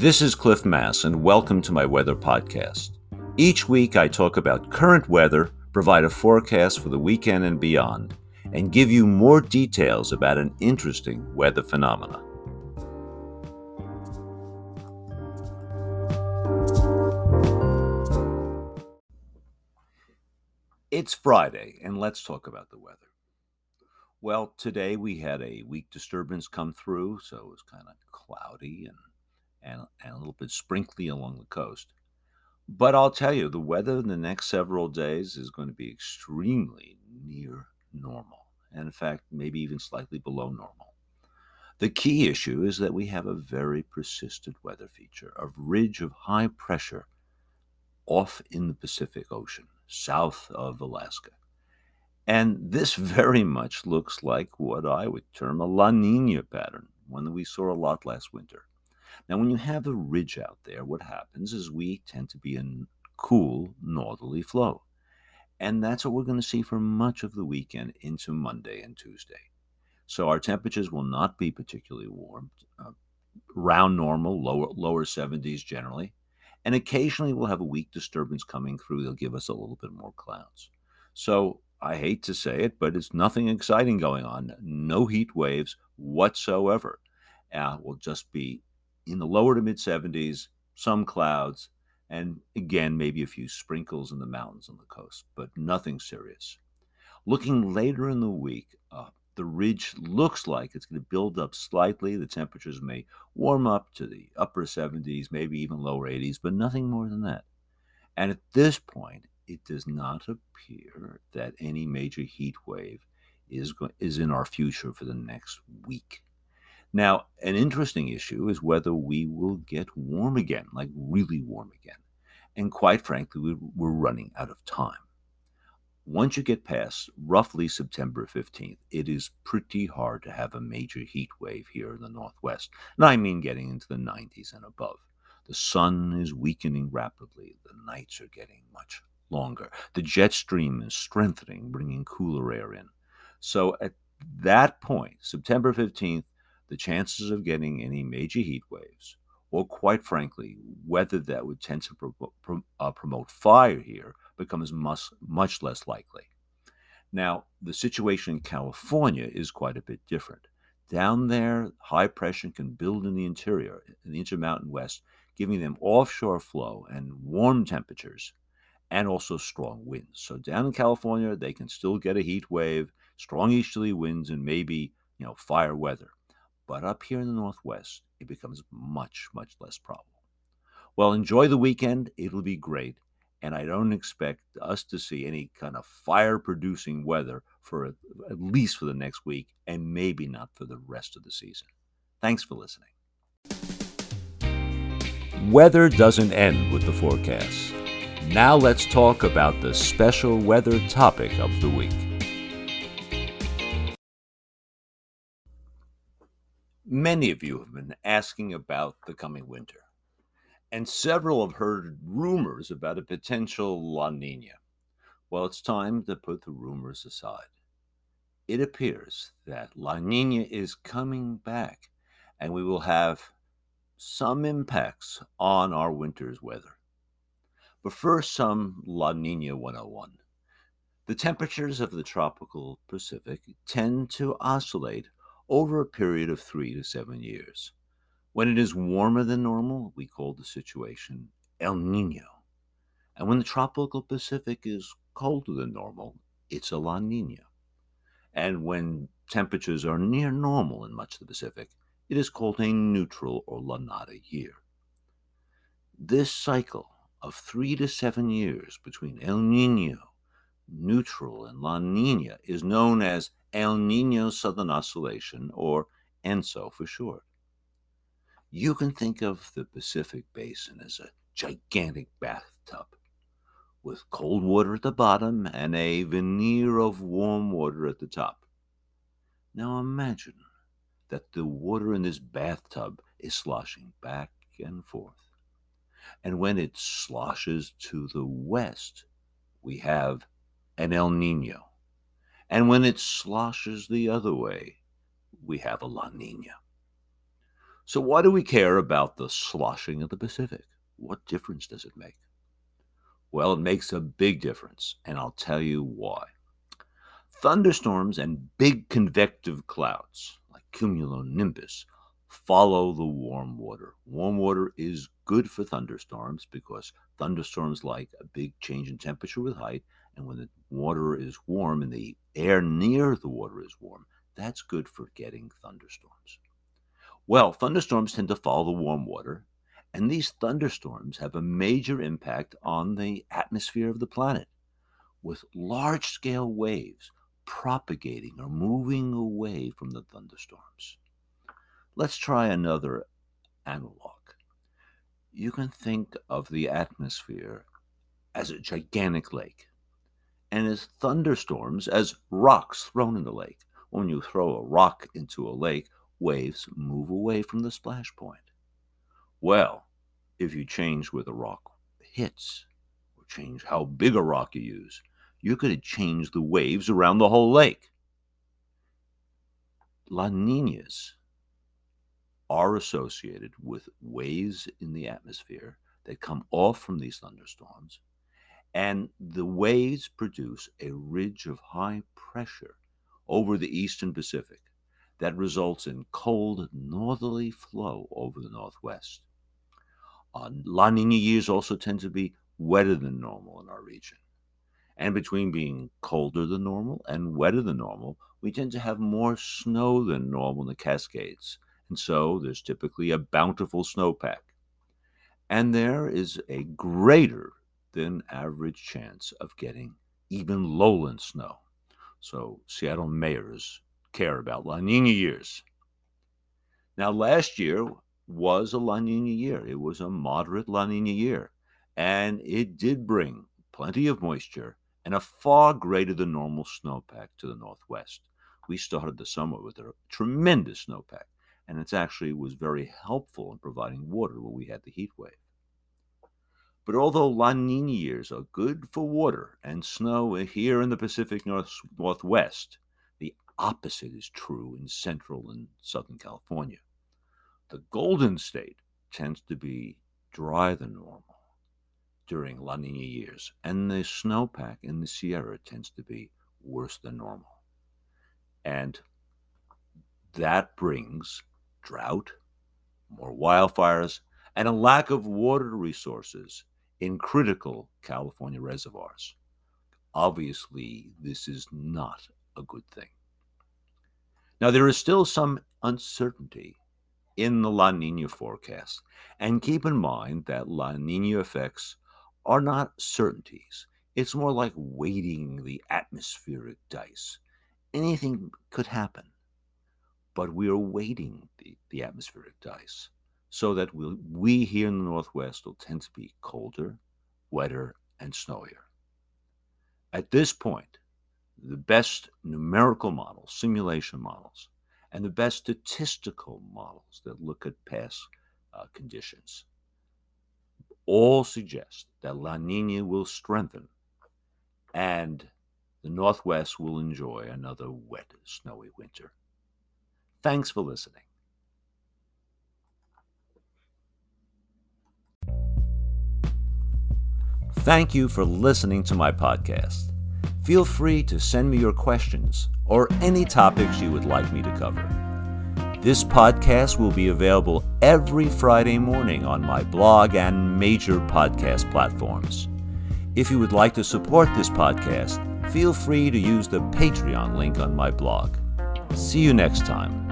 This is Cliff Mass, and welcome to my weather podcast. Each week, I talk about current weather, provide a forecast for the weekend and beyond, and give you more details about an interesting weather phenomena. It's Friday, and let's talk about the weather. Well, today we had a weak disturbance come through, so it was kind of cloudy and, and, and a little bit sprinkly along the coast. But I'll tell you, the weather in the next several days is going to be extremely near normal. And in fact, maybe even slightly below normal. The key issue is that we have a very persistent weather feature, a ridge of high pressure off in the Pacific Ocean, south of Alaska. And this very much looks like what I would term a La Nina pattern, one that we saw a lot last winter. Now, when you have a ridge out there, what happens is we tend to be in cool northerly flow. And that's what we're going to see for much of the weekend into Monday and Tuesday. So our temperatures will not be particularly warm, uh, around normal, lower, lower 70s generally. And occasionally we'll have a weak disturbance coming through. They'll give us a little bit more clouds. So I hate to say it, but it's nothing exciting going on. No heat waves whatsoever. Uh, will just be in the lower to mid 70s, some clouds, and again, maybe a few sprinkles in the mountains on the coast, but nothing serious. Looking later in the week, uh, the ridge looks like it's going to build up slightly. The temperatures may warm up to the upper 70s, maybe even lower 80s, but nothing more than that. And at this point, it does not appear that any major heat wave is, go- is in our future for the next week. Now, an interesting issue is whether we will get warm again, like really warm again. And quite frankly, we're running out of time. Once you get past roughly September 15th, it is pretty hard to have a major heat wave here in the Northwest. And I mean getting into the 90s and above. The sun is weakening rapidly, the nights are getting much longer. The jet stream is strengthening, bringing cooler air in. So at that point, September 15th, the chances of getting any major heat waves, or quite frankly, weather that would tend to pro- pro- uh, promote fire here, becomes much, much less likely. Now, the situation in California is quite a bit different. Down there, high pressure can build in the interior, in the intermountain west, giving them offshore flow and warm temperatures and also strong winds. So down in California, they can still get a heat wave, strong easterly winds, and maybe you know fire weather. But up here in the Northwest, it becomes much, much less probable. Well, enjoy the weekend. It'll be great. And I don't expect us to see any kind of fire producing weather for at least for the next week and maybe not for the rest of the season. Thanks for listening. Weather doesn't end with the forecast. Now let's talk about the special weather topic of the week. Many of you have been asking about the coming winter, and several have heard rumors about a potential La Nina. Well, it's time to put the rumors aside. It appears that La Nina is coming back, and we will have some impacts on our winter's weather. But first, some La Nina 101. The temperatures of the tropical Pacific tend to oscillate over a period of three to seven years. When it is warmer than normal, we call the situation El Nino. And when the tropical Pacific is colder than normal, it's a La Nina. And when temperatures are near normal in much of the Pacific, it is called a neutral or La Nada year. This cycle of three to seven years between El Nino, neutral, and La Nina is known as El Nino Southern Oscillation, or ENSO for short. You can think of the Pacific Basin as a gigantic bathtub with cold water at the bottom and a veneer of warm water at the top. Now imagine that the water in this bathtub is sloshing back and forth. And when it sloshes to the west, we have an El Nino. And when it sloshes the other way, we have a La Nina. So, why do we care about the sloshing of the Pacific? What difference does it make? Well, it makes a big difference, and I'll tell you why. Thunderstorms and big convective clouds, like cumulonimbus, follow the warm water. Warm water is good for thunderstorms because thunderstorms like a big change in temperature with height, and when the water is warm and the air near the water is warm, that's good for getting thunderstorms. Well, thunderstorms tend to follow the warm water, and these thunderstorms have a major impact on the atmosphere of the planet, with large scale waves propagating or moving away from the thunderstorms. Let's try another analog. You can think of the atmosphere as a gigantic lake, and as thunderstorms as rocks thrown in the lake. When you throw a rock into a lake, waves move away from the splash point. Well, if you change where the rock hits, or change how big a rock you use, you could change the waves around the whole lake. La Ninas are associated with waves in the atmosphere that come off from these thunderstorms, and the waves produce a ridge of high pressure over the eastern Pacific that results in cold northerly flow over the northwest. Uh, La Nina years also tend to be wetter than normal in our region. And between being colder than normal and wetter than normal, we tend to have more snow than normal in the Cascades. And so there's typically a bountiful snowpack. And there is a greater than average chance of getting even lowland snow. So Seattle mayors care about La Nina years. Now, last year was a La Nina year. It was a moderate La Nina year, and it did bring plenty of moisture and a far greater than normal snowpack to the northwest. We started the summer with a tremendous snowpack, and it actually was very helpful in providing water when we had the heat wave. But although La Nina years are good for water and snow eh, here in the Pacific North, Northwest, the opposite is true in Central and Southern California. The Golden State tends to be drier than normal during La Nina years, and the snowpack in the Sierra tends to be worse than normal. And that brings drought, more wildfires, and a lack of water resources in critical California reservoirs. Obviously, this is not a good thing. Now, there is still some uncertainty in the La Nina forecast, and keep in mind that La Nina effects are not certainties. It's more like weighting the atmospheric dice. Anything could happen, but we are weighting the, the atmospheric dice so that we'll, we here in the Northwest will tend to be colder, wetter, and snowier. At this point, the best numerical models, simulation models, and the best statistical models that look at past uh, conditions all suggest that La Nina will strengthen and the Northwest will enjoy another wet, snowy winter. Thanks for listening. Thank you for listening to my podcast. Feel free to send me your questions or any topics you would like me to cover. This podcast will be available every Friday morning on my blog and major podcast platforms. If you would like to support this podcast, feel free to use the Patreon link on my blog. See you next time.